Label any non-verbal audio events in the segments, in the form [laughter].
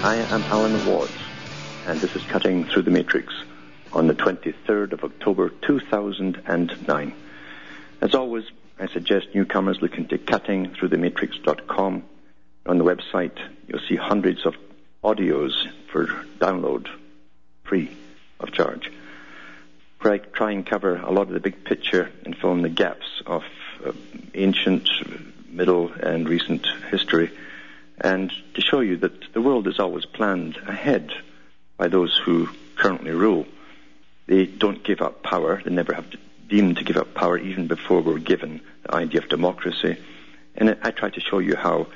I am Alan Watt, and this is Cutting Through the Matrix on the 23rd of October 2009. As always, I suggest newcomers look into cuttingthroughthematrix.com. On the website, you'll see hundreds of audios for download, free of charge, where I try and cover a lot of the big picture and fill in the gaps of uh, ancient, middle, and recent history and to show you that the world is always planned ahead by those who currently rule. They don't give up power. They never have deemed to give up power even before we're given the idea of democracy. And I try to show you how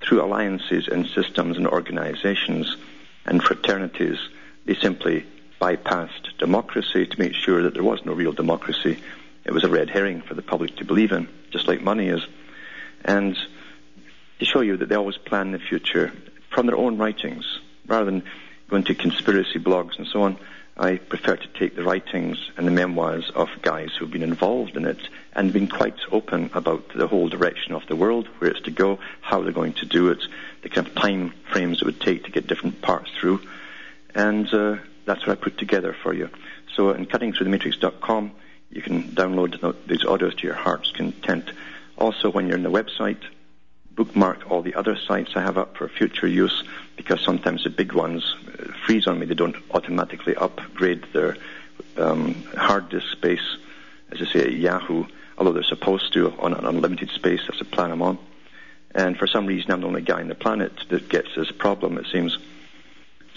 through alliances and systems and organizations and fraternities, they simply bypassed democracy to make sure that there was no real democracy. It was a red herring for the public to believe in, just like money is. And to show you that they always plan the future from their own writings, rather than going to conspiracy blogs and so on. I prefer to take the writings and the memoirs of guys who've been involved in it and been quite open about the whole direction of the world, where it's to go, how they're going to do it, the kind of time frames it would take to get different parts through. And uh, that's what I put together for you. So in cuttingthroughthematrix.com, you can download these audios to your heart's content. Also, when you're in the website, bookmark all the other sites I have up for future use because sometimes the big ones uh, freeze on me. They don't automatically upgrade their um, hard disk space, as I say, Yahoo, although they're supposed to on an unlimited space. That's the plan I'm on. And for some reason, I'm the only guy on the planet that gets this problem, it seems.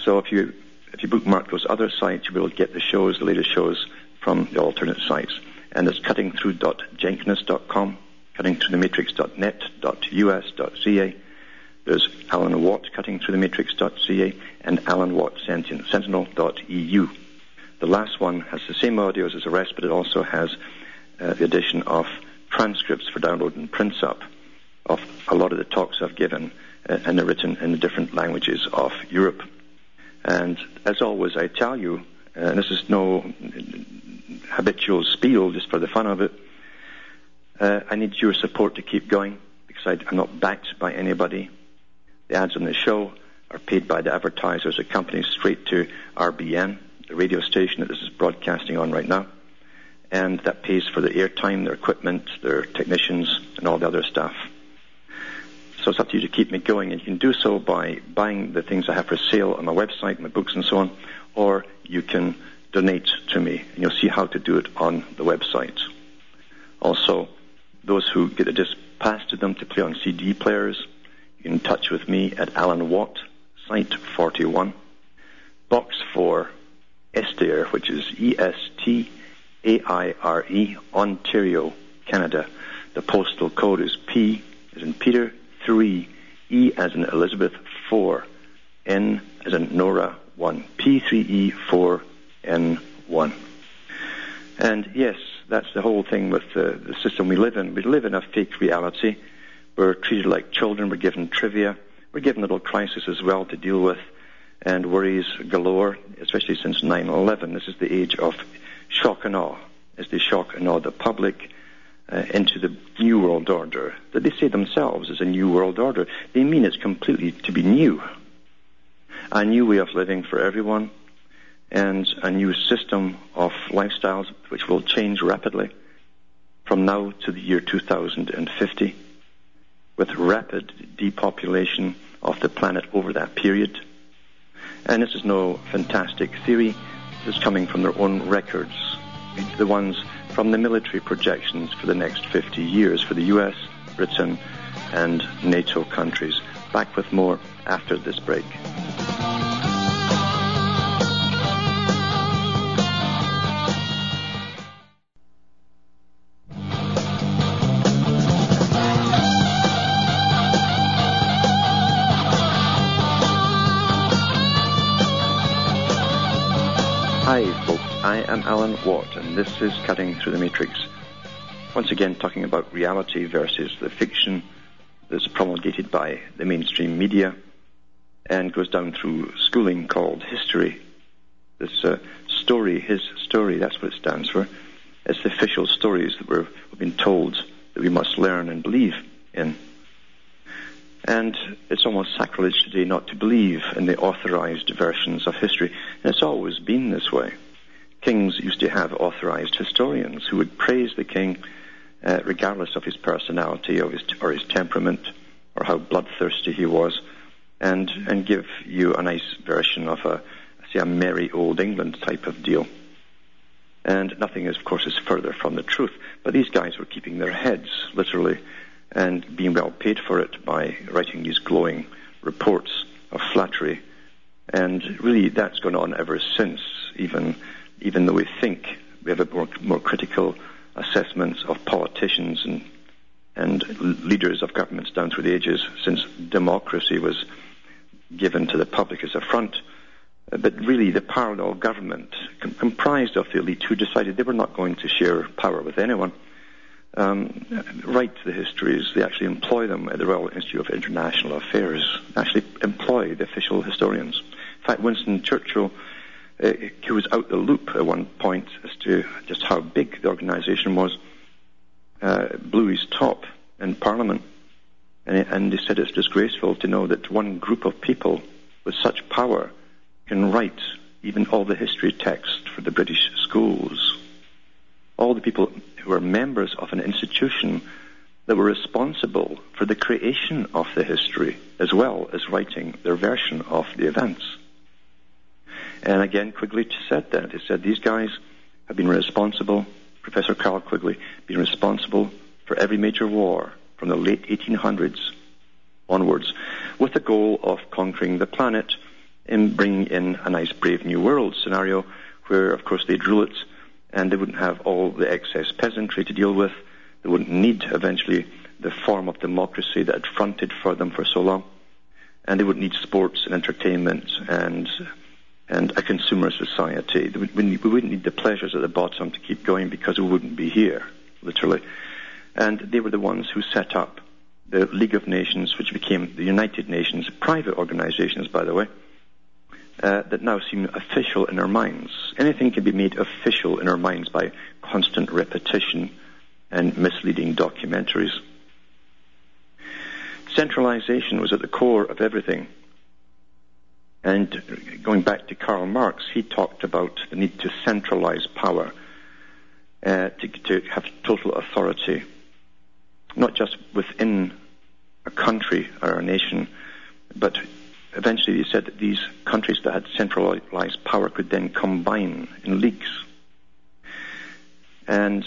So if you if you bookmark those other sites, able to get the shows, the latest shows, from the alternate sites. And it's cuttingthrough.jenkins.com cuttingthroughthematrix.net.us.ca. There's Alan Watt, cuttingthroughthematrix.ca, and Alan Watt, sentinel.eu. The last one has the same audios as the rest, but it also has uh, the addition of transcripts for download and prints up of a lot of the talks I've given, uh, and they're written in the different languages of Europe. And as always, I tell you, uh, and this is no habitual spiel just for the fun of it, uh, I need your support to keep going because I'm not backed by anybody. The ads on the show are paid by the advertisers or companies straight to RBN, the radio station that this is broadcasting on right now. And that pays for the airtime, their equipment, their technicians, and all the other stuff. So it's up to you to keep me going, and you can do so by buying the things I have for sale on my website, my books, and so on, or you can donate to me, and you'll see how to do it on the website. Also, those who get a disc passed to them to play on CD players, you can touch with me at Alan Watt, Site 41, Box 4, Estaire, which is E-S-T-A-I-R-E, Ontario, Canada. The postal code is P as in Peter, 3, E as in Elizabeth, 4, N as in Nora, 1, P3E4, N1. And yes, that's the whole thing with the, the system we live in. We live in a fake reality. We're treated like children. We're given trivia. We're given little crises as well to deal with and worries galore, especially since 9-11. This is the age of shock and awe as they shock and awe the public uh, into the new world order that they say themselves is a new world order. They mean it's completely to be new. A new way of living for everyone, and a new system of lifestyles which will change rapidly from now to the year 2050 with rapid depopulation of the planet over that period. And this is no fantastic theory. This is coming from their own records, the ones from the military projections for the next 50 years for the US, Britain, and NATO countries. Back with more after this break. Alan Watt, and this is Cutting Through the Matrix. Once again, talking about reality versus the fiction that's promulgated by the mainstream media and goes down through schooling called history. This uh, story, his story, that's what it stands for. It's the official stories that we're, we've been told that we must learn and believe in. And it's almost sacrilege today not to believe in the authorized versions of history. And it's always been this way. Kings used to have authorized historians who would praise the king uh, regardless of his personality or his, or his temperament or how bloodthirsty he was, and, and give you a nice version of a, say, a merry old England type of deal. And nothing, is, of course, is further from the truth. But these guys were keeping their heads, literally, and being well paid for it by writing these glowing reports of flattery. And really, that's gone on ever since, even, even though we think we have a more, more critical assessments of politicians and, and leaders of governments down through the ages since democracy was given to the public as a front. But really, the parallel government com- comprised of the elite who decided they were not going to share power with anyone um, write the histories. They actually employ them at the Royal Institute of International Affairs. Actually employ the official historians. In fact, Winston Churchill, uh, he was out the loop at one point as to just how big the organisation was. Uh, blew his top in Parliament, and, and he said it's disgraceful to know that one group of people with such power can write even all the history text for the British schools. All the people who were members of an institution that were responsible for the creation of the history as well as writing their version of the events. And again, Quigley said that. He said these guys have been responsible, Professor Carroll Quigley, been responsible for every major war from the late 1800s onwards with the goal of conquering the planet and bringing in a nice brave new world scenario where, of course, they'd rule it and they wouldn't have all the excess peasantry to deal with. They wouldn't need eventually the form of democracy that had fronted for them for so long. And they wouldn't need sports and entertainment and and a consumer society. We wouldn't need the pleasures at the bottom to keep going because we wouldn't be here, literally. And they were the ones who set up the League of Nations, which became the United Nations, private organizations, by the way, uh, that now seem official in our minds. Anything can be made official in our minds by constant repetition and misleading documentaries. Centralization was at the core of everything. And going back to Karl Marx, he talked about the need to centralize power, uh, to, to have total authority, not just within a country or a nation, but eventually he said that these countries that had centralized power could then combine in leagues. And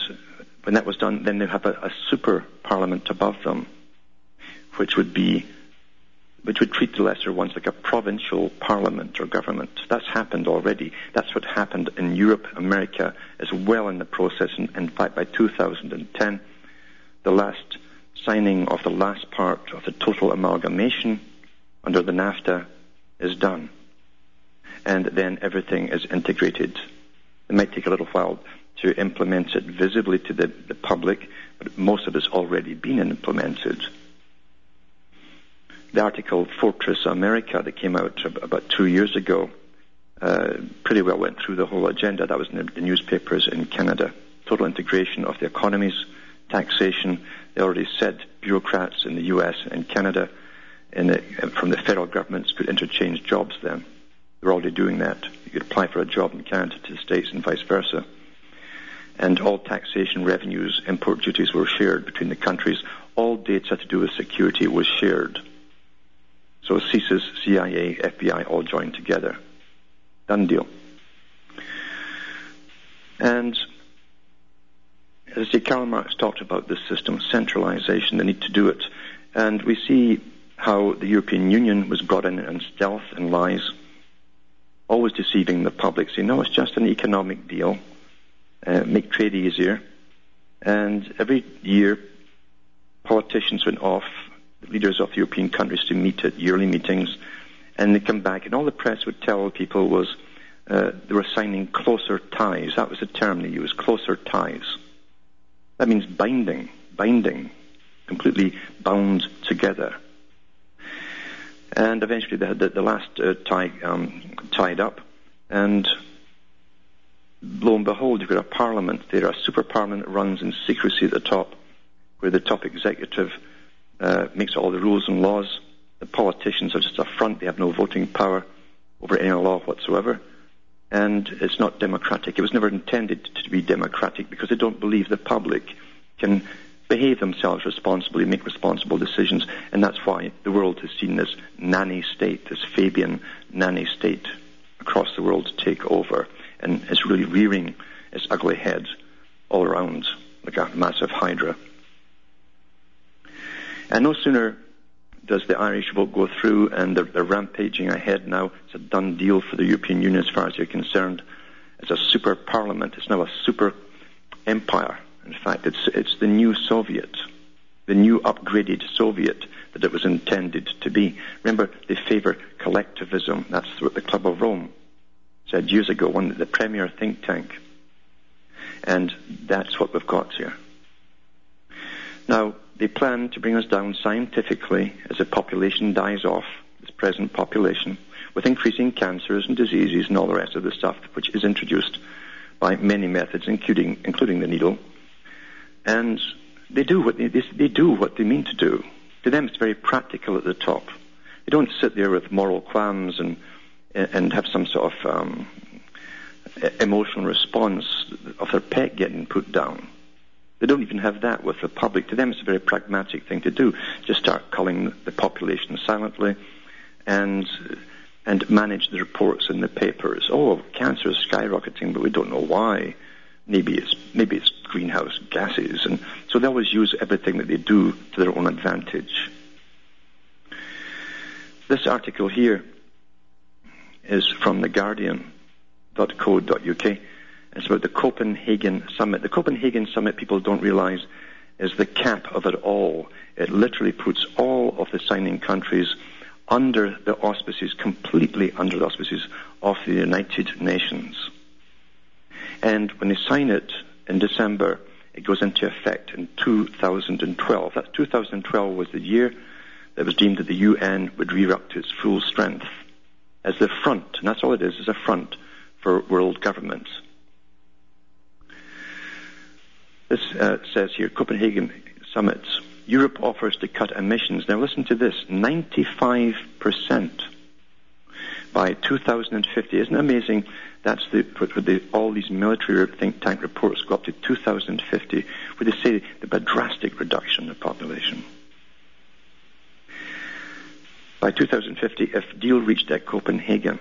when that was done, then they would have a, a super parliament above them, which would be which would treat the lesser ones like a provincial parliament or government. That's happened already. That's what happened in Europe, America, as well in the process. And in fact, by 2010, the last signing of the last part of the total amalgamation under the NAFTA is done. And then everything is integrated. It might take a little while to implement it visibly to the, the public, but most of it's already been implemented. The article Fortress America that came out about two years ago uh, pretty well went through the whole agenda. That was in the newspapers in Canada. Total integration of the economies, taxation. They already said bureaucrats in the U.S. and Canada the, from the federal governments could interchange jobs then. They're already doing that. You could apply for a job in Canada to the States and vice versa. And all taxation revenues, import duties were shared between the countries. All data to do with security was shared. So CSIS, CIA, FBI all joined together. Done deal. And as I say, Karl Marx talked about this system, centralization, the need to do it. And we see how the European Union was brought in in stealth and lies, always deceiving the public, saying, no, it's just an economic deal, uh, make trade easier. And every year, politicians went off, leaders of European countries to meet at yearly meetings, and they come back, and all the press would tell people was uh, they were signing closer ties. That was the term they used, closer ties. That means binding, binding, completely bound together. And eventually they had the, the last uh, tie um, tied up, and lo and behold, you've got a parliament there, a super parliament that runs in secrecy at the top, where the top executive uh, makes all the rules and laws. The politicians are just a front; they have no voting power over any law whatsoever and it's not democratic. It was never intended to be democratic because they don't believe the public can behave themselves responsibly, make responsible decisions, and that's why the world has seen this nanny state, this Fabian nanny state across the world take over, and it's really rearing its ugly head all around like a massive hydra. And no sooner does the Irish vote go through and they're, they're, rampaging ahead now? It's a done deal for the European Union as far as you're concerned. It's a super parliament. It's now a super empire. In fact, it's, it's the new Soviet, the new upgraded Soviet that it was intended to be. Remember, they favor collectivism. That's what the Club of Rome said years ago, one the premier think tank. And that's what we've got here. Now, they plan to bring us down scientifically as the population dies off, this present population, with increasing cancers and diseases and all the rest of the stuff which is introduced by many methods, including, including the needle. And they do what they, they, they do what they mean to do. To them, it's very practical at the top. They don't sit there with moral qualms and and have some sort of um, emotional response of their pet getting put down. They don't even have that with the public. To them, it's a very pragmatic thing to do. Just start culling the population silently and and manage the reports in the papers. Oh, cancer is skyrocketing, but we don't know why. Maybe it's maybe it's greenhouse gases, and so they always use everything that they do to their own advantage. This article here is from the Guardian.co.uk. It's about the Copenhagen Summit. The Copenhagen Summit, people don't realize, is the cap of it all. It literally puts all of the signing countries under the auspices, completely under the auspices of the United Nations. And when they sign it in December, it goes into effect in 2012. That 2012 was the year that was deemed that the UN would rear up to its full strength as the front, and that's all it is, is a front for world governments. This uh, says here Copenhagen summits. Europe offers to cut emissions. Now listen to this 95% by 2050. Isn't it amazing? That's the, the, all these military think tank reports go up to 2050, where they say there'll a drastic reduction in population. By 2050, if deal reached at Copenhagen,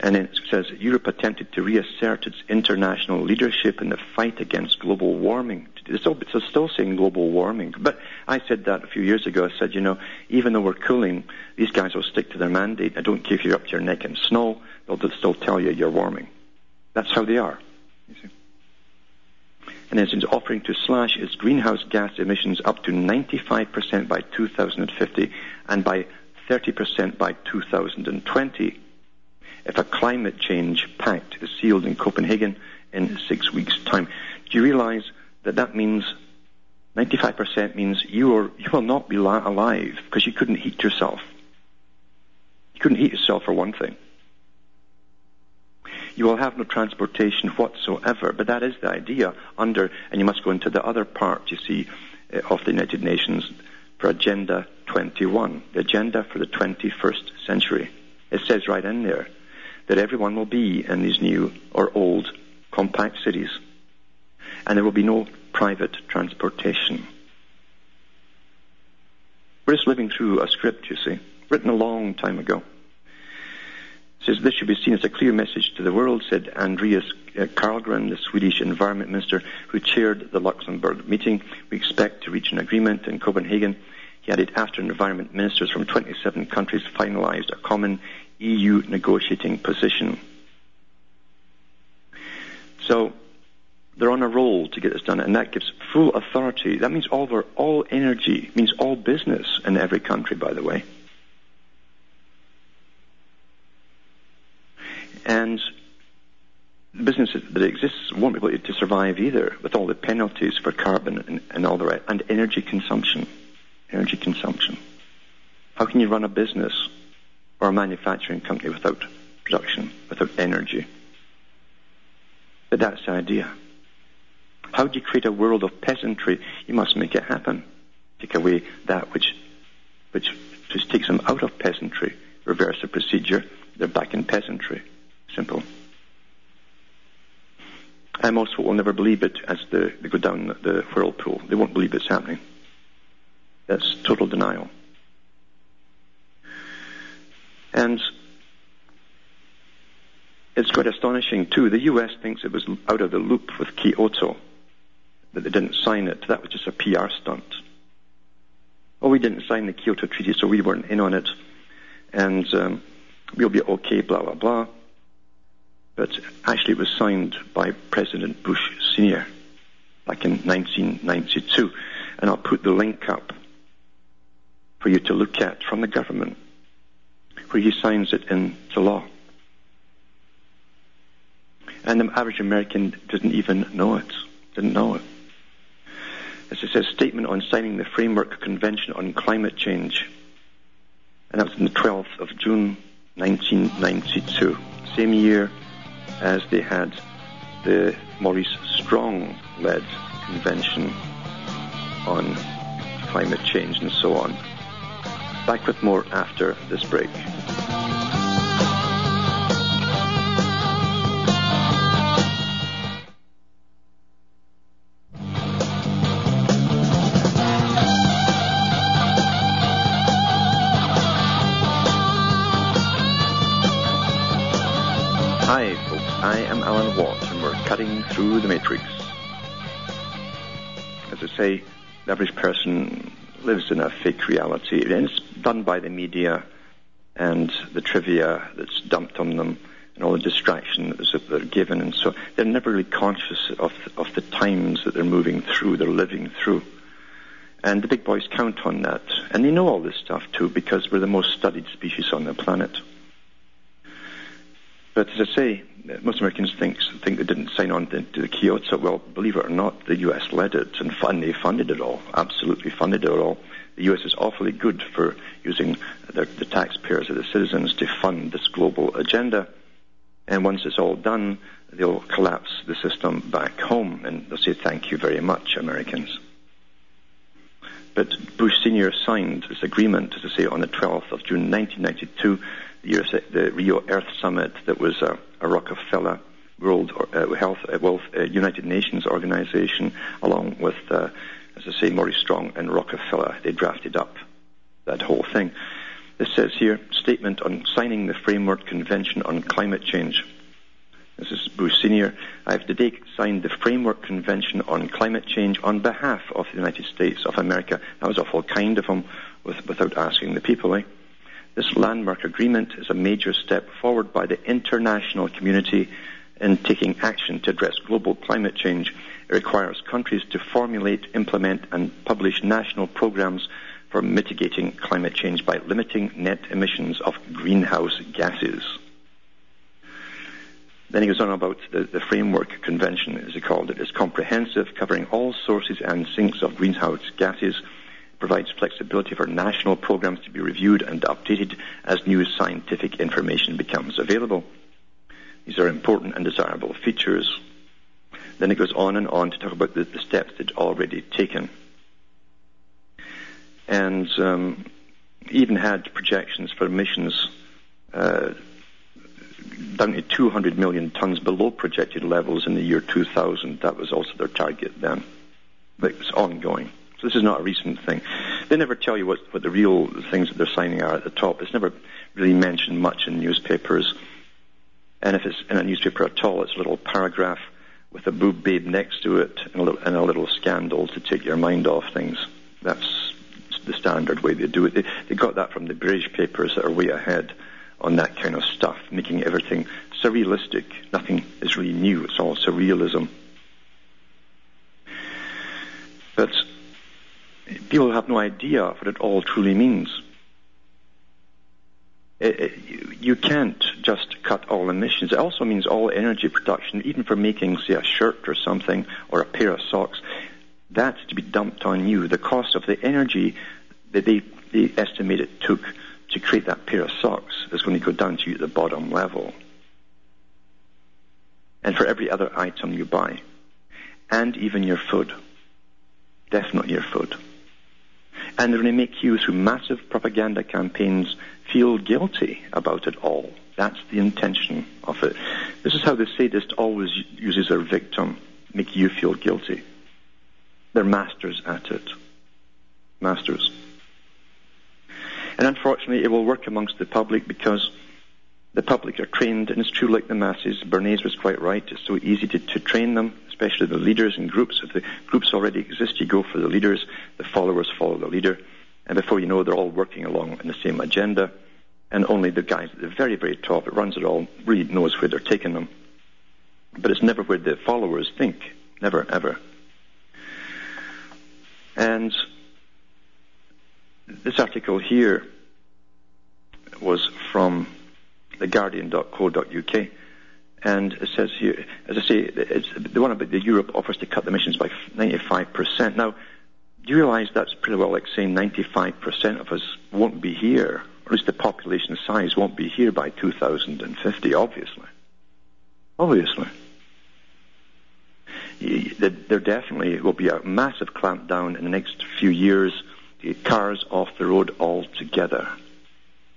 and it says Europe attempted to reassert its international leadership in the fight against global warming. It's still, it's still saying global warming. But I said that a few years ago. I said, you know, even though we're cooling, these guys will stick to their mandate. I don't care if you're up to your neck in snow, they'll still tell you you're warming. That's how they are. And it's offering to slash its greenhouse gas emissions up to 95% by 2050 and by 30% by 2020 if a climate change pact is sealed in Copenhagen in six weeks' time. Do you realize that that means 95% means you, are, you will not be alive because you couldn't heat yourself. You couldn't heat yourself for one thing. You will have no transportation whatsoever, but that is the idea under, and you must go into the other part, you see, uh, of the United Nations for Agenda 21, the agenda for the 21st century. It says right in there that everyone will be in these new or old compact cities. And there will be no private transportation. We're just living through a script, you see, written a long time ago. It says this should be seen as a clear message to the world, said Andreas uh, Carlgren, the Swedish Environment Minister who chaired the Luxembourg meeting. We expect to reach an agreement in Copenhagen. He added, after environment ministers from 27 countries finalized a common EU negotiating position. So they're on a roll to get this done, and that gives full authority. That means all, all energy, means all business in every country, by the way. And the business that exists won't be able to survive either with all the penalties for carbon and, and all the right, and energy consumption. Energy consumption. How can you run a business or a manufacturing company without production, without energy? But that's the idea. How do you create a world of peasantry? You must make it happen. Take away that which, which just takes them out of peasantry. Reverse the procedure. They're back in peasantry. Simple. And most will never believe it as the, they go down the whirlpool. They won't believe it's happening. That's total denial. And it's quite astonishing too. The US thinks it was out of the loop with Kyoto, that they didn't sign it. That was just a PR stunt. Oh, we didn't sign the Kyoto Treaty, so we weren't in on it, and um, we'll be okay, blah blah blah. But actually, it was signed by President Bush Senior back in 1992, and I'll put the link up for you to look at from the government, where he signs it into law. And the average American didn't even know it. Didn't know it. As it says, statement on signing the Framework Convention on Climate Change. And that was on the 12th of June 1992. Same year as they had the Maurice Strong led convention on climate change and so on. Back with more after this break. Hi, folks, I am Alan Watt, and we're cutting through the matrix. As I say, the average person lives in a fake reality, and it's done by the media and the trivia that's dumped on them and all the distractions that they're given, and so they're never really conscious of of the times that they're moving through, they're living through. And the big boys count on that, and they know all this stuff too because we're the most studied species on the planet. But as I say, most Americans think think they didn't sign on to, to the Kyoto. Well, believe it or not, the U.S. led it and fund, they funded it all. Absolutely funded it all. The U.S. is awfully good for using the, the taxpayers of the citizens to fund this global agenda. And once it's all done, they'll collapse the system back home and they'll say, thank you very much, Americans. But Bush Sr. signed this agreement, as I say, on the 12th of June 1992 the, the Rio Earth Summit that was a, a Rockefeller World uh, Health uh, Wealth uh, United Nations organization, along with, as I say, Maurice Strong and Rockefeller. They drafted up that whole thing. This says here, statement on signing the Framework Convention on Climate Change. This is Bush Sr. I have today signed the Framework Convention on Climate Change on behalf of the United States of America. That was awful kind of him with, without asking the people, eh? This landmark agreement is a major step forward by the international community in taking action to address global climate change. It requires countries to formulate, implement, and publish national programs for mitigating climate change by limiting net emissions of greenhouse gases. Then he goes on about the, the framework convention, as he called it. It's comprehensive, covering all sources and sinks of greenhouse gases provides flexibility for national programs to be reviewed and updated as new scientific information becomes available. These are important and desirable features. Then it goes on and on to talk about the, the steps that are already taken. And um, even had projections for emissions uh, down to 200 million tons below projected levels in the year 2000. That was also their target then. But it's ongoing. So this is not a recent thing. They never tell you what, what the real things that they're signing are at the top. It's never really mentioned much in newspapers. And if it's in a newspaper at all, it's a little paragraph with a boob babe next to it and a little, and a little scandal to take your mind off things. That's the standard way they do it. They, they got that from the British papers that are way ahead on that kind of stuff, making everything surrealistic. Nothing is really new. It's all surrealism. But people have no idea what it all truly means. It, it, you can't just cut all emissions. It also means all energy production, even for making, say, a shirt or something or a pair of socks, that's to be dumped on you. The cost of the energy that they, they estimate it took to create that pair of socks is going to go down to you at the bottom level. And for every other item you buy. And even your food. Definitely your food. And they're going to make you, through massive propaganda campaigns, feel guilty about it all. That's the intention of it. This is how the sadist always uses their victim, make you feel guilty. They're masters at it. Masters. And unfortunately, it will work amongst the public because the public are trained, and it's true like the masses. Bernays was quite right. It's so easy to, to train them, especially the leaders and groups. If the groups already exist, you go for the leaders, the followers follow the leader, and before you know, they're all working along in the same agenda, and only the guys at the very, very top that runs it all really knows where they're taking them. But it's never where the followers think. Never, ever. And this article here was from theguardian.co.uk. And it says here, as I say, the one about the Europe offers to cut the emissions by 95%. Now, do you realize that's pretty well like saying 95% of us won't be here, or at least the population size won't be here by 2050, obviously. Obviously. There definitely will be a massive clampdown in the next few years to get cars off the road altogether.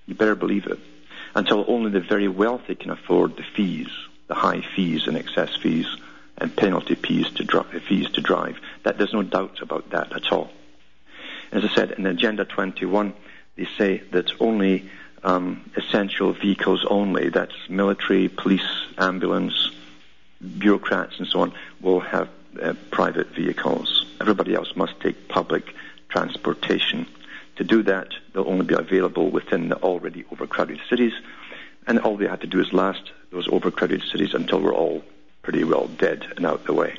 You better believe it. Until only the very wealthy can afford the fees, the high fees and excess fees and penalty fees to, dri- fees to drive. That there's no doubt about that at all. As I said, in Agenda 21, they say that only um, essential vehicles only, that's military, police, ambulance, bureaucrats and so on, will have uh, private vehicles. Everybody else must take public transportation. To do that, they'll only be available within the already overcrowded cities, and all they have to do is last those overcrowded cities until we're all pretty well dead and out of the way.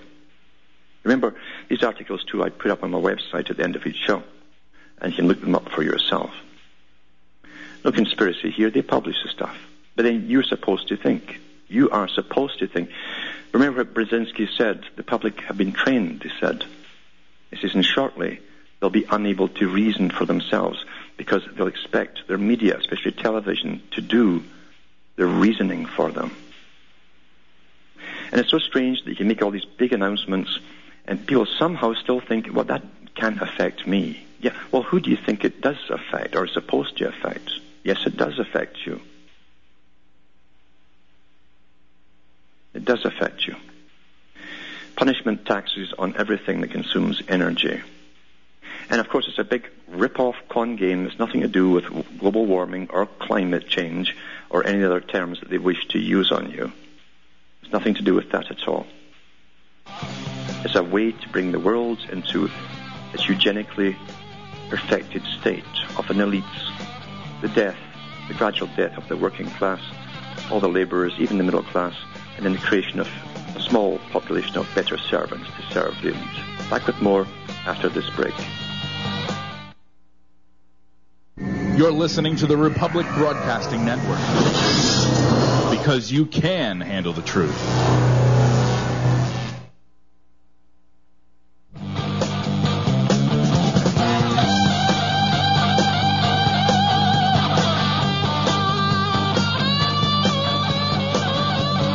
Remember, these articles too I put up on my website at the end of each show, and you can look them up for yourself. No conspiracy here, they publish the stuff. But then you're supposed to think. You are supposed to think. Remember what Brzezinski said, the public have been trained, he said. He says, and shortly, they'll be unable to reason for themselves because they'll expect their media, especially television, to do the reasoning for them. And it's so strange that you can make all these big announcements and people somehow still think, well, that can't affect me. Yeah, well, who do you think it does affect or is supposed to affect? Yes, it does affect you. It does affect you. Punishment taxes on everything that consumes energy. And of course, it's a big rip-off con game. It's nothing to do with global warming or climate change or any other terms that they wish to use on you. It's nothing to do with that at all. It's a way to bring the world into its eugenically perfected state of an elite, the death, the gradual death of the working class, all the labourers, even the middle class, and then the creation of a small population of better servants to serve the elite. Back with more after this break. You're listening to the Republic Broadcasting Network because you can handle the truth.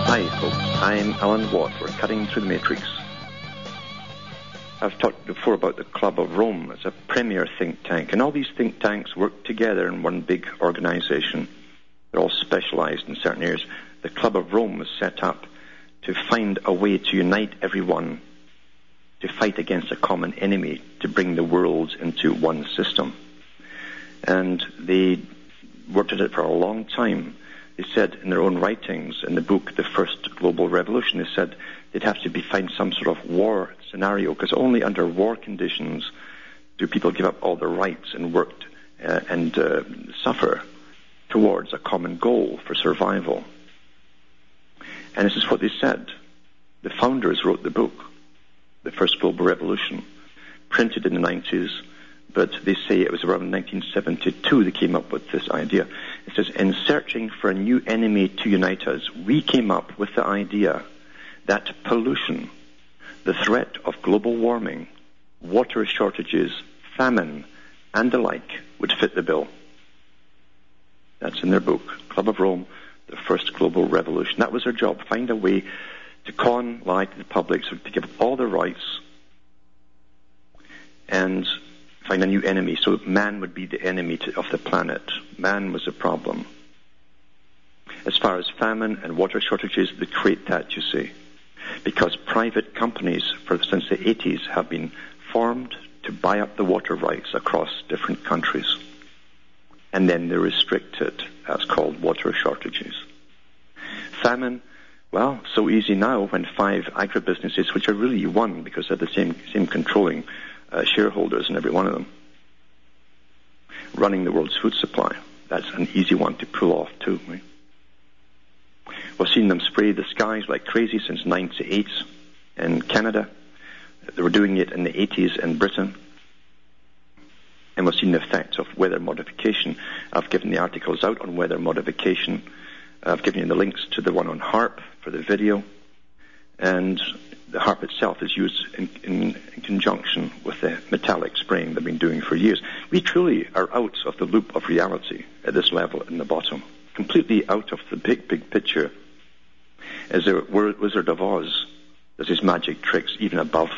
Hi, folks. I'm Alan Watt. We're cutting through the matrix. I've talked before about the Club of Rome as a premier think tank, and all these think tanks work together in one big organization. They're all specialized in certain areas. The Club of Rome was set up to find a way to unite everyone to fight against a common enemy, to bring the world into one system. And they worked at it for a long time. They said in their own writings in the book, The First Global Revolution, they said they'd have to be find some sort of war scenario because only under war conditions do people give up all their rights and work uh, and uh, suffer towards a common goal for survival. And this is what they said. The founders wrote the book, The First Global Revolution, printed in the 90s, but they say it was around 1972 they came up with this idea. It says, in searching for a new enemy to unite us, we came up with the idea that pollution, the threat of global warming, water shortages, famine, and the like would fit the bill. That's in their book, Club of Rome, the first global revolution. That was their job, find a way to con, lie to the public, so to give up all their rights and find a new enemy. So man would be the enemy to, of the planet. Man was a problem. As far as famine and water shortages, they create that, you see. Because private companies, for, since the 80s, have been formed to buy up the water rights across different countries. And then they restrict it. That's called water shortages. Famine, well, so easy now when five agribusinesses, which are really one because they're the same, same controlling uh, shareholders in every one of them, running the world's food supply. That's an easy one to pull off too. Right? We've seen them spray the skies like crazy since 98 in Canada. They were doing it in the 80s in Britain. And we've seen the effects of weather modification. I've given the articles out on weather modification. I've given you the links to the one on HAARP for the video. And the HAARP itself is used in, in, in, conjunction with the metallic spraying they've been doing for years. We truly are out of the loop of reality at this level in the bottom, completely out of the big, big picture. As the Wizard of Oz does his magic tricks even above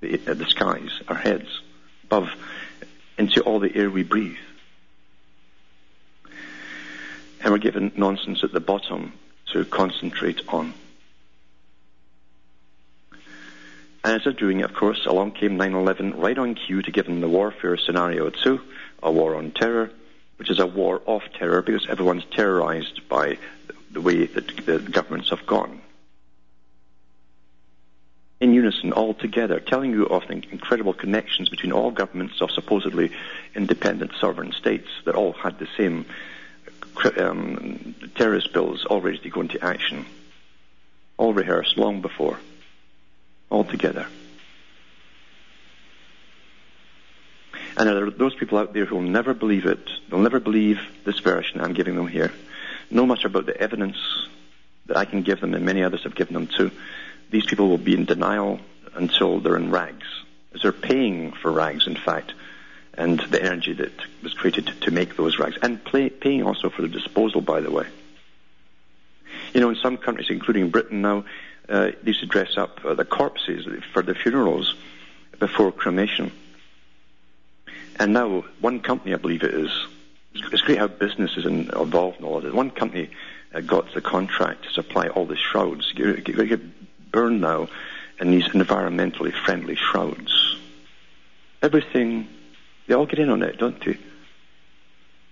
the, uh, the skies, our heads, above into all the air we breathe. And we're given nonsense at the bottom to concentrate on. And as they're doing it, of course, along came 9-11 right on cue to give them the warfare scenario too, a war on terror, which is a war of terror because everyone's terrorized by the way that the governments have gone. In unison, all together, telling you of the incredible connections between all governments of supposedly independent sovereign states that all had the same um, terrorist bills all ready to go into action, all rehearsed long before all together. And there are those people out there who will never believe it. They'll never believe this version I'm giving them here. Know much about the evidence that I can give them and many others have given them too. These people will be in denial until they're in rags. As they're paying for rags, in fact, and the energy that was created to, to make those rags. And play, paying also for the disposal, by the way. You know, in some countries, including Britain now, uh, they used to dress up uh, the corpses for the funerals before cremation. And now, one company, I believe it is, it's great how business is involved in all of this. One company uh, got the contract to supply all the shrouds. You get burned now in these environmentally friendly shrouds. Everything, they all get in on it, don't they?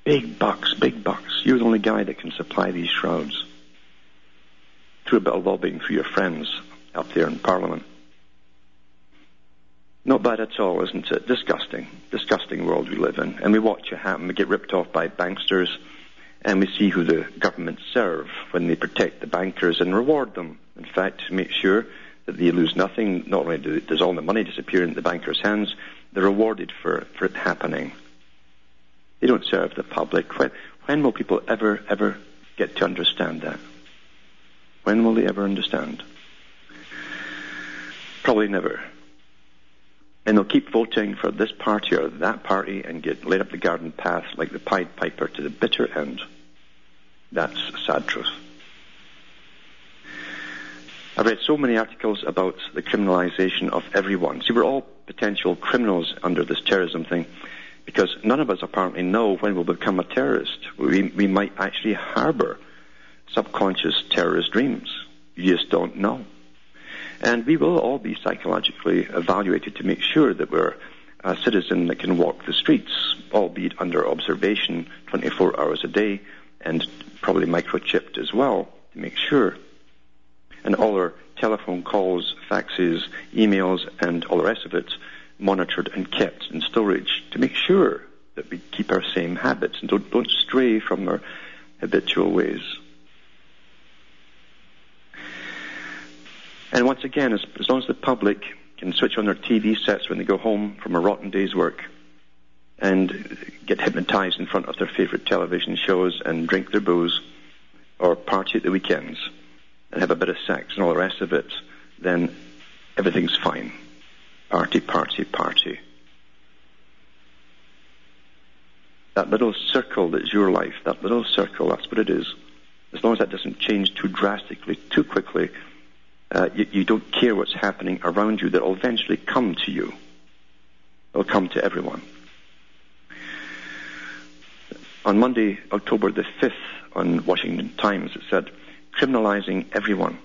Big bucks, big bucks. You're the only guy that can supply these shrouds through a bit of lobbying through your friends up there in Parliament. Not bad at all, isn't it? Disgusting. Disgusting world we live in. And we watch it happen. We get ripped off by banksters, and we see who the governments serve when they protect the bankers and reward them. In fact, to make sure that they lose nothing, not only does all the money disappear into the bankers' hands, they're rewarded for, for it happening. They don't serve the public. When, when will people ever, ever get to understand that? When will they ever understand? Probably never. And they'll keep voting for this party or that party and get led up the garden path like the Pied Piper to the bitter end. That's sad truth. I've read so many articles about the criminalization of everyone. See, we're all potential criminals under this terrorism thing because none of us apparently know when we'll become a terrorist. We, we might actually harbor subconscious terrorist dreams. You just don't know. And we will all be psychologically evaluated to make sure that we're a citizen that can walk the streets, albeit under observation 24 hours a day and probably microchipped as well to make sure. And all our telephone calls, faxes, emails, and all the rest of it monitored and kept in storage to make sure that we keep our same habits and don't, don't stray from our habitual ways. And once again, as, as long as the public can switch on their TV sets when they go home from a rotten day's work and get hypnotized in front of their favorite television shows and drink their booze or party at the weekends and have a bit of sex and all the rest of it, then everything's fine. Party, party, party. That little circle that's your life, that little circle, that's what it is. As long as that doesn't change too drastically, too quickly, uh, you, you, don't care what's happening around you. That will eventually come to you. It'll come to everyone. On Monday, October the 5th, on Washington Times, it said, criminalizing everyone.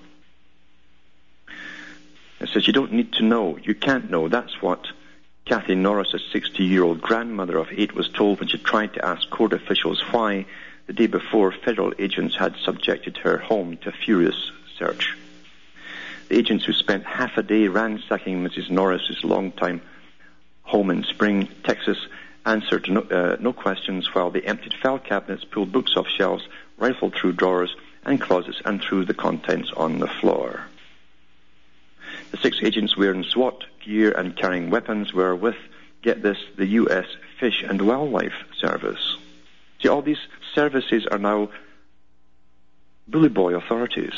It says you don't need to know. You can't know. That's what Kathy Norris, a 60-year-old grandmother of eight, was told when she tried to ask court officials why the day before federal agents had subjected her home to a furious search. Agents who spent half a day ransacking Mrs. Norris's longtime home in Spring, Texas, answered no, uh, no questions while they emptied file cabinets, pulled books off shelves, rifled through drawers and closets, and threw the contents on the floor. The six agents wearing SWAT gear and carrying weapons were with, get this, the U.S. Fish and Wildlife Service. See, all these services are now bully boy authorities.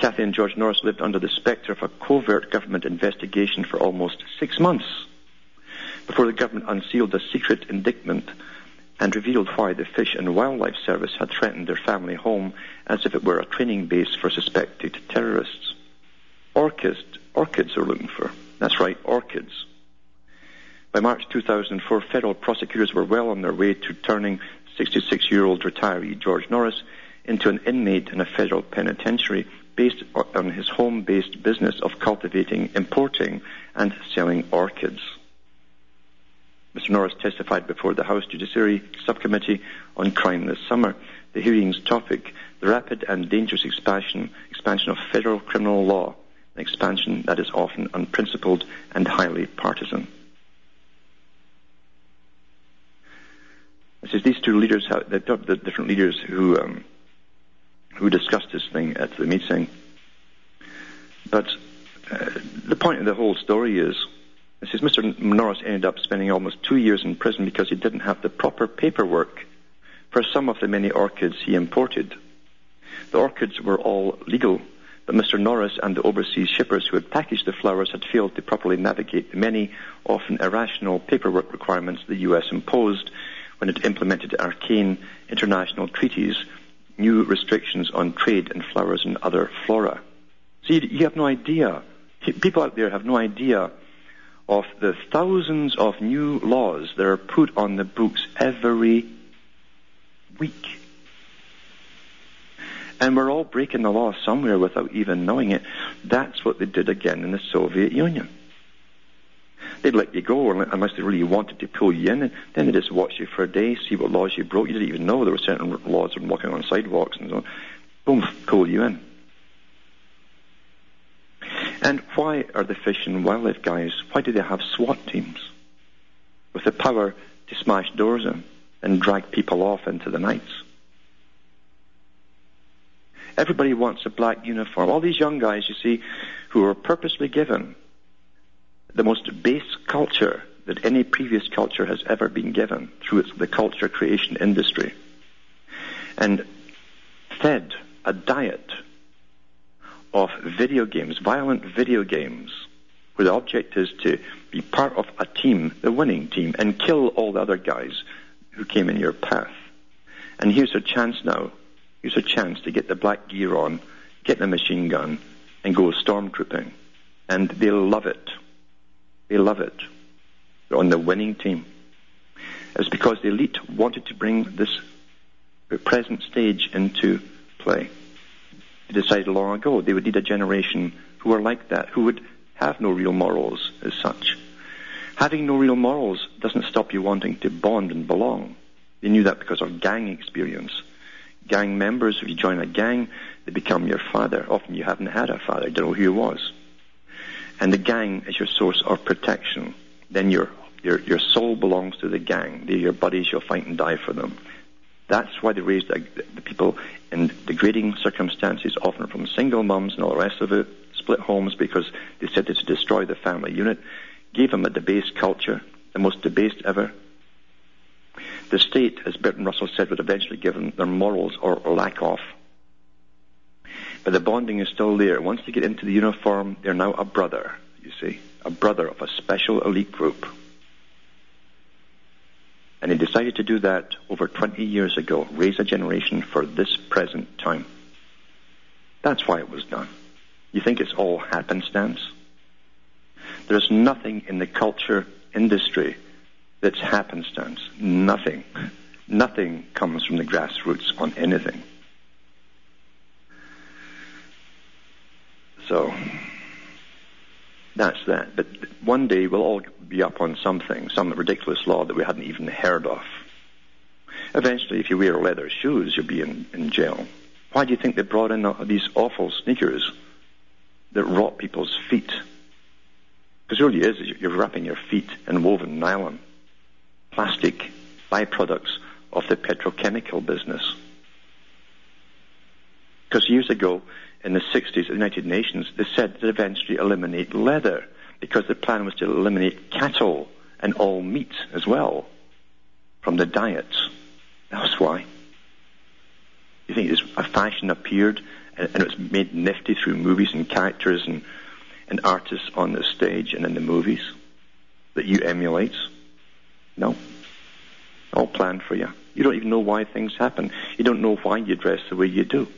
Kathy and George Norris lived under the spectre of a covert government investigation for almost six months before the government unsealed a secret indictment and revealed why the Fish and Wildlife Service had threatened their family home as if it were a training base for suspected terrorists. Orchids, orchids are looking for. That's right, orchids. By March 2004, federal prosecutors were well on their way to turning 66-year-old retiree George Norris into an inmate in a federal penitentiary based on his home-based business of cultivating, importing, and selling orchids. Mr. Norris testified before the House Judiciary Subcommittee on Crime this summer. The hearing's topic, the rapid and dangerous expansion, expansion of federal criminal law an expansion that is often unprincipled and highly partisan. It says these two leaders, the different leaders who um, who discussed this thing at the meeting. But uh, the point of the whole story is, says Mr. Norris ended up spending almost two years in prison because he didn't have the proper paperwork for some of the many orchids he imported. The orchids were all legal but Mr. Norris and the overseas shippers who had packaged the flowers had failed to properly navigate the many, often irrational paperwork requirements the U.S. imposed when it implemented arcane international treaties, new restrictions on trade in flowers and other flora. See, you have no idea. People out there have no idea of the thousands of new laws that are put on the books every week. And we're all breaking the law somewhere without even knowing it. That's what they did again in the Soviet Union. They'd let you go unless they really wanted to pull you in, and then they just watch you for a day, see what laws you broke. You didn't even know there were certain laws on walking on sidewalks and so on. Boom, pull you in. And why are the fish and wildlife guys, why do they have SWAT teams? With the power to smash doors in and drag people off into the nights. Everybody wants a black uniform. All these young guys, you see, who are purposely given the most base culture that any previous culture has ever been given through its, the culture creation industry. And fed a diet of video games, violent video games, where the object is to be part of a team, the winning team, and kill all the other guys who came in your path. And here's a chance now Here's a chance to get the black gear on, get the machine gun, and go stormtrooping. And they love it. They love it. They're on the winning team. It's because the elite wanted to bring this present stage into play. They decided long ago they would need a generation who are like that, who would have no real morals as such. Having no real morals doesn't stop you wanting to bond and belong. They knew that because of gang experience gang members, if you join a gang, they become your father. Often you haven't had a father, you don't know who he was. And the gang is your source of protection. Then your, your, your soul belongs to the gang. They're your buddies, you'll fight and die for them. That's why they raised the, the people in degrading circumstances, often from single mums and all the rest of it, split homes because they said it to destroy the family unit, gave them a debased culture, the most debased ever. The state, as Bertrand Russell said, would eventually give them their morals or, or lack of. The bonding is still there. Once they get into the uniform, they're now a brother, you see, a brother of a special elite group. And he decided to do that over 20 years ago, raise a generation for this present time. That's why it was done. You think it's all happenstance? There's nothing in the culture industry that's happenstance. Nothing. Nothing comes from the grassroots on anything. So, that's that. But one day we'll all be up on something, some ridiculous law that we hadn't even heard of. Eventually, if you wear leather shoes, you'll be in, in jail. Why do you think they brought in these awful sneakers that rot people's feet? Because really is, you're wrapping your feet in woven nylon, plastic byproducts of the petrochemical business. Because years ago, in the 60s at the United Nations, they said to eventually eliminate leather because the plan was to eliminate cattle and all meat as well from the diets. That's why. You think a fashion appeared and, and it was made nifty through movies and characters and, and artists on the stage and in the movies that you emulate? No. All planned for you. You don't even know why things happen. You don't know why you dress the way you do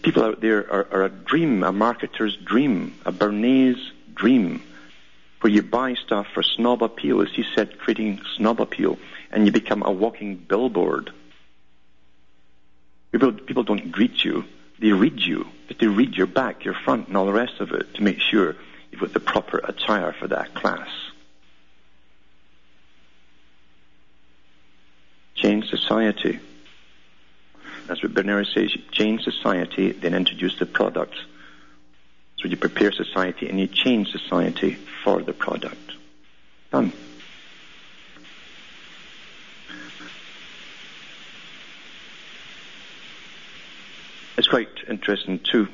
people out there are, are a dream, a marketer's dream, a Bernays dream, where you buy stuff for snob appeal, as he said, creating snob appeal, and you become a walking billboard. People, people don't greet you, they read you, but they read your back, your front, and all the rest of it to make sure you've got the proper attire for that class. Change society. That's what Bernays change society, then introduce the product. So you prepare society and you change society for the product. Done. It's quite interesting too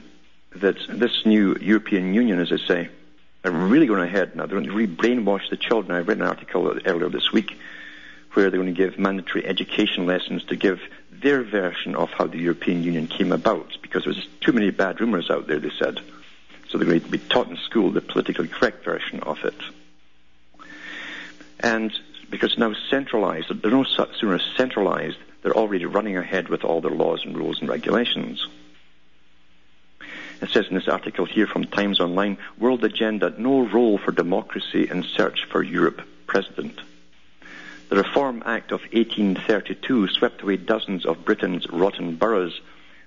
that this new European Union, as I say, are really going ahead now. They're going to really brainwash the children. I read an article earlier this week where they're going to give mandatory education lessons to give their version of how the European Union came about, because there was too many bad rumours out there, they said. So they're going to be taught in school the politically correct version of it. And because it's now centralised, they're no sooner centralised, they're already running ahead with all their laws and rules and regulations. It says in this article here from Times Online, World Agenda, no role for democracy in search for Europe president. The Reform Act of 1832 swept away dozens of Britain's rotten boroughs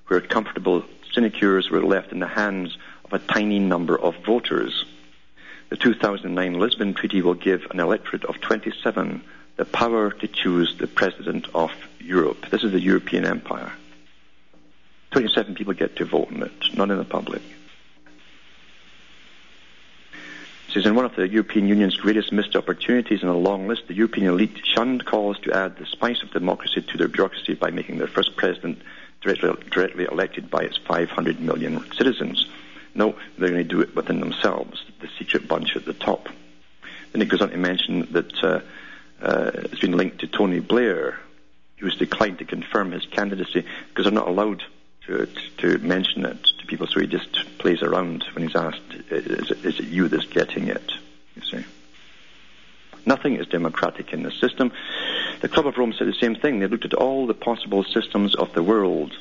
where comfortable sinecures were left in the hands of a tiny number of voters. The 2009 Lisbon Treaty will give an electorate of 27 the power to choose the President of Europe. This is the European Empire. 27 people get to vote in it, not in the public. Says, in one of the European Union's greatest missed opportunities in a long list, the European elite shunned calls to add the spice of democracy to their bureaucracy by making their first president directly, directly elected by its 500 million citizens. No, they're going to do it within themselves, the secret bunch at the top. Then it goes on to mention that uh, uh, it's been linked to Tony Blair, who has declined to confirm his candidacy because they're not allowed to, to mention it to people, so he just plays around when he's asked, is it, is it you that's getting it? You see. Nothing is democratic in the system. The Club of Rome said the same thing. They looked at all the possible systems of the world,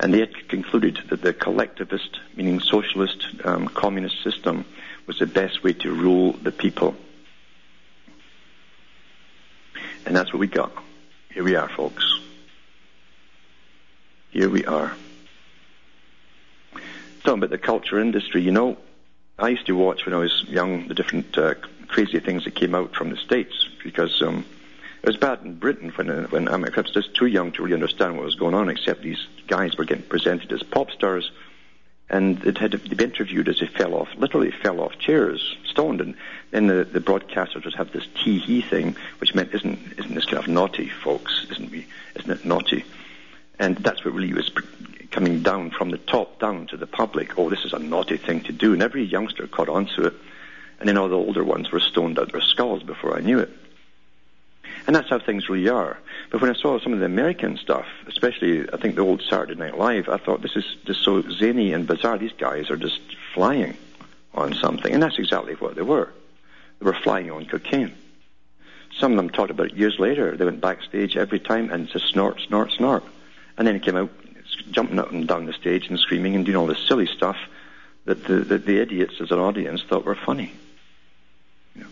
and they concluded that the collectivist, meaning socialist, um, communist system, was the best way to rule the people. And that's what we got. Here we are, folks here we are. Talking about the culture industry, you know, I used to watch when I was young the different uh, crazy things that came out from the States because um, it was bad in Britain when, uh, when I was just too young to really understand what was going on, except these guys were getting presented as pop stars and it had to be interviewed as they fell off, literally fell off chairs, stoned, and then the, the broadcasters would have this tee hee thing, which meant, isn't, isn't this kind of naughty, folks? Isn't, we, isn't it naughty? And that's what really was coming down from the top down to the public. Oh, this is a naughty thing to do. And every youngster caught on to it. and then all the older ones were stoned out their skulls before I knew it. And that's how things really are. But when I saw some of the American stuff, especially I think the old Saturday Night Live, I thought this is just so zany and bizarre. These guys are just flying on something. And that's exactly what they were. They were flying on cocaine. Some of them talked about it years later. They went backstage every time and just snort, snort, snort. And then he came out jumping up and down the stage and screaming and doing all this silly stuff that the, that the idiots as an audience thought were funny. You know.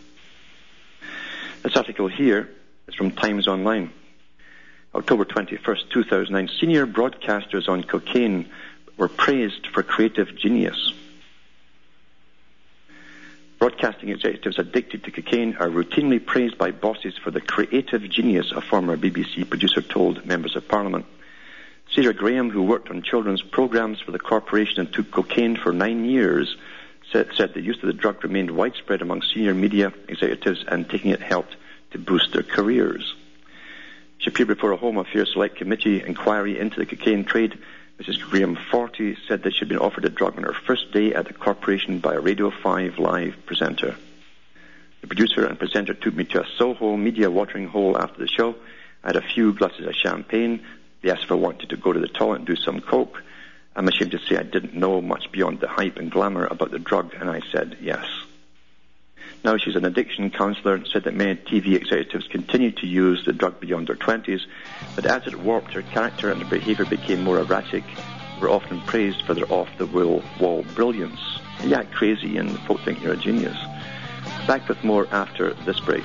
This article here is from Times Online. October 21st, 2009. Senior broadcasters on cocaine were praised for creative genius. Broadcasting executives addicted to cocaine are routinely praised by bosses for the creative genius, a former BBC producer told members of parliament. Sarah Graham, who worked on children's programs for the corporation and took cocaine for nine years, said, said the use of the drug remained widespread among senior media executives and taking it helped to boost their careers. She appeared before a Home Affairs Select Committee inquiry into the cocaine trade Mrs. Graham, 40, said that she'd been offered a drug on her first day at the corporation by a Radio 5 live presenter. The producer and presenter took me to a Soho media watering hole after the show. I had a few glasses of champagne. They asked if I wanted to go to the toilet and do some coke. I'm ashamed to say I didn't know much beyond the hype and glamour about the drug, and I said yes. Now she's an addiction counselor and said that many TV executives continued to use the drug beyond their 20s, but as it warped her character and her behavior became more erratic, were often praised for their off-the-wall brilliance. You act crazy and folk think you're a genius. Back with more after this break.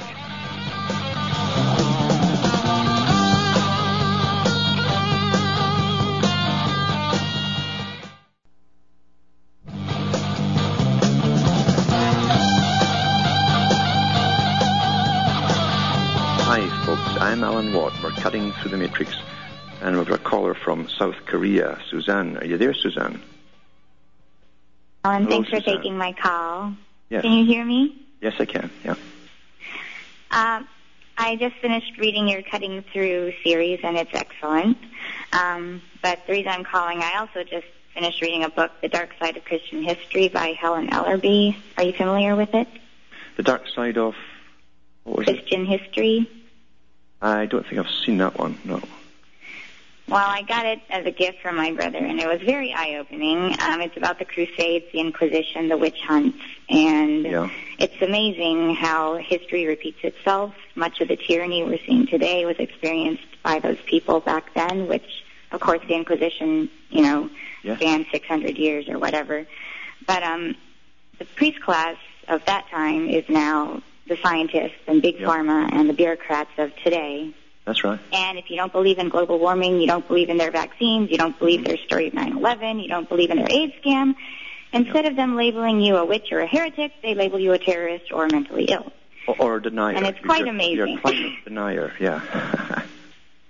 Cutting through the matrix, and we've got a caller from South Korea, Suzanne. Are you there, Suzanne? Alan, Hello, thanks for Suzanne. taking my call. Yes. Can you hear me? Yes, I can. Yeah. Uh, I just finished reading your Cutting Through series, and it's excellent. Um, but the reason I'm calling, I also just finished reading a book, The Dark Side of Christian History by Helen Ellerbe. Are you familiar with it? The Dark Side of Christian it? History. I don't think I've seen that one. No. Well, I got it as a gift from my brother, and it was very eye-opening. Um, it's about the Crusades, the Inquisition, the witch hunts, and yeah. it's amazing how history repeats itself. Much of the tyranny we're seeing today was experienced by those people back then, which, of course, the Inquisition, you know, yeah. spanned 600 years or whatever. But um, the priest class of that time is now the scientists and big yep. pharma and the bureaucrats of today. That's right. And if you don't believe in global warming, you don't believe in their vaccines, you don't believe mm-hmm. their story of 9/11, you don't believe in their AIDS scam, instead yep. of them labeling you a witch or a heretic, they label you a terrorist or mentally ill. Or, or a denier. And it's quite you're, amazing. You're a climate [laughs] denier, yeah.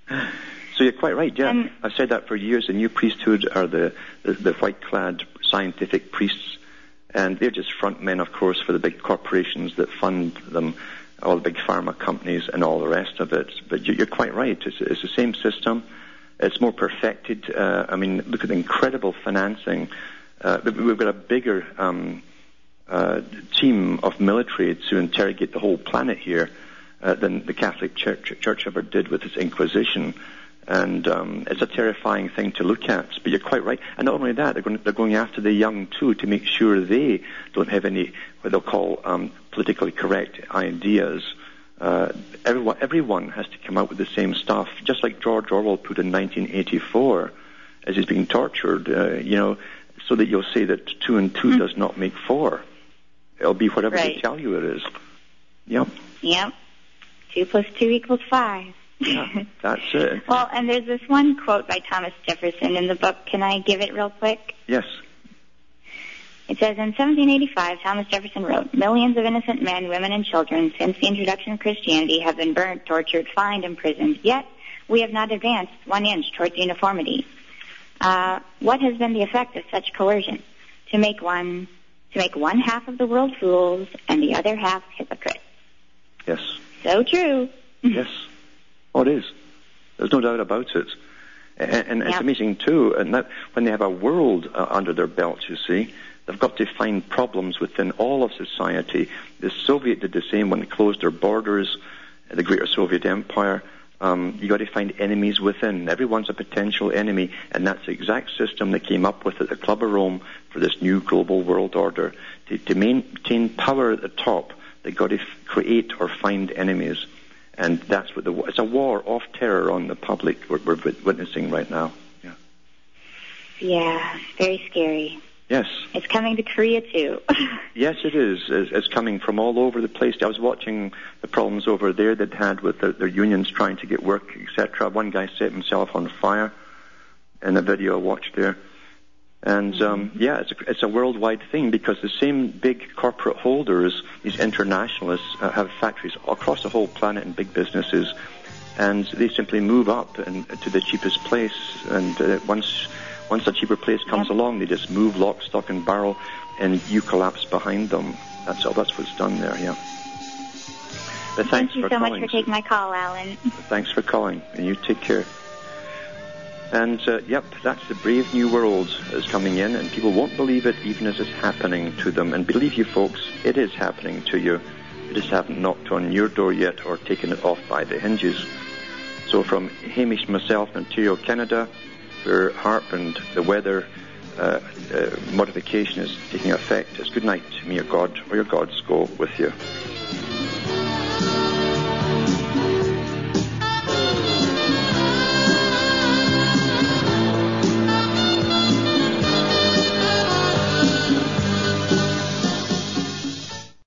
[laughs] so you're quite right, yeah. And, I've said that for years. The new priesthood are the, the, the white-clad scientific priests and they're just front men, of course, for the big corporations that fund them, all the big pharma companies and all the rest of it. But you're quite right. It's, it's the same system. It's more perfected. Uh, I mean, look at the incredible financing. Uh, we've got a bigger um, uh, team of military to interrogate the whole planet here uh, than the Catholic Church, Church ever did with its Inquisition and um, it's a terrifying thing to look at. But you're quite right. And not only that, they're going, they're going after the young too to make sure they don't have any what they'll call um, politically correct ideas. Uh, everyone, everyone has to come out with the same stuff, just like George Orwell put in 1984 as he's being tortured. Uh, you know, so that you'll say that two and 2 mm-hmm. does not make four. It'll be whatever right. they tell you it is. Yep. Yep. Two plus two equals five. Yeah, that's it. [laughs] well, and there's this one quote by Thomas Jefferson in the book. Can I give it real quick? Yes. It says in 1785, Thomas Jefferson wrote, Millions of innocent men, women, and children since the introduction of Christianity have been burnt, tortured, fined, imprisoned. Yet we have not advanced one inch towards uniformity. Uh, what has been the effect of such coercion? To make one, to make one half of the world fools and the other half hypocrites. Yes. So true. [laughs] yes. Oh, it is. There's no doubt about it. And, and yeah. it's amazing too, and that when they have a world uh, under their belt, you see, They've got to find problems within all of society. The Soviet did the same when they closed their borders, the greater Soviet Empire. Um, you got to find enemies within. Everyone's a potential enemy, and that's the exact system they came up with at the Club of Rome for this new global world order. To, to maintain power at the top, they've got to f- create or find enemies, and that's what the it's a war of terror on the public we're, we're witnessing right now. Yeah. Yeah, very scary. Yes. It's coming to Korea too. [laughs] yes, it is. It's, it's coming from all over the place. I was watching the problems over there they'd had with their, their unions trying to get work, etc. One guy set himself on fire in a video I watched there. And um, yeah, it's a, it's a worldwide thing because the same big corporate holders, these internationalists, uh, have factories across the whole planet and big businesses, and they simply move up and, to the cheapest place. And uh, once once a cheaper place comes Yep. along, they just move lock, stock, and barrel, and you collapse behind them. That's all. That's what's done there. Yeah. But thanks Thank you so much for taking my call, Alan. Thanks for calling, and you take care. And uh, yep, that's the brave new world that's coming in, and people won't believe it even as it's happening to them. And believe you, folks, it is happening to you. You just haven't knocked on your door yet or taken it off by the hinges. So from Hamish myself Ontario, Canada, where HAARP and the weather uh, uh, modification is taking effect, it's good night. May your God or your gods go with you.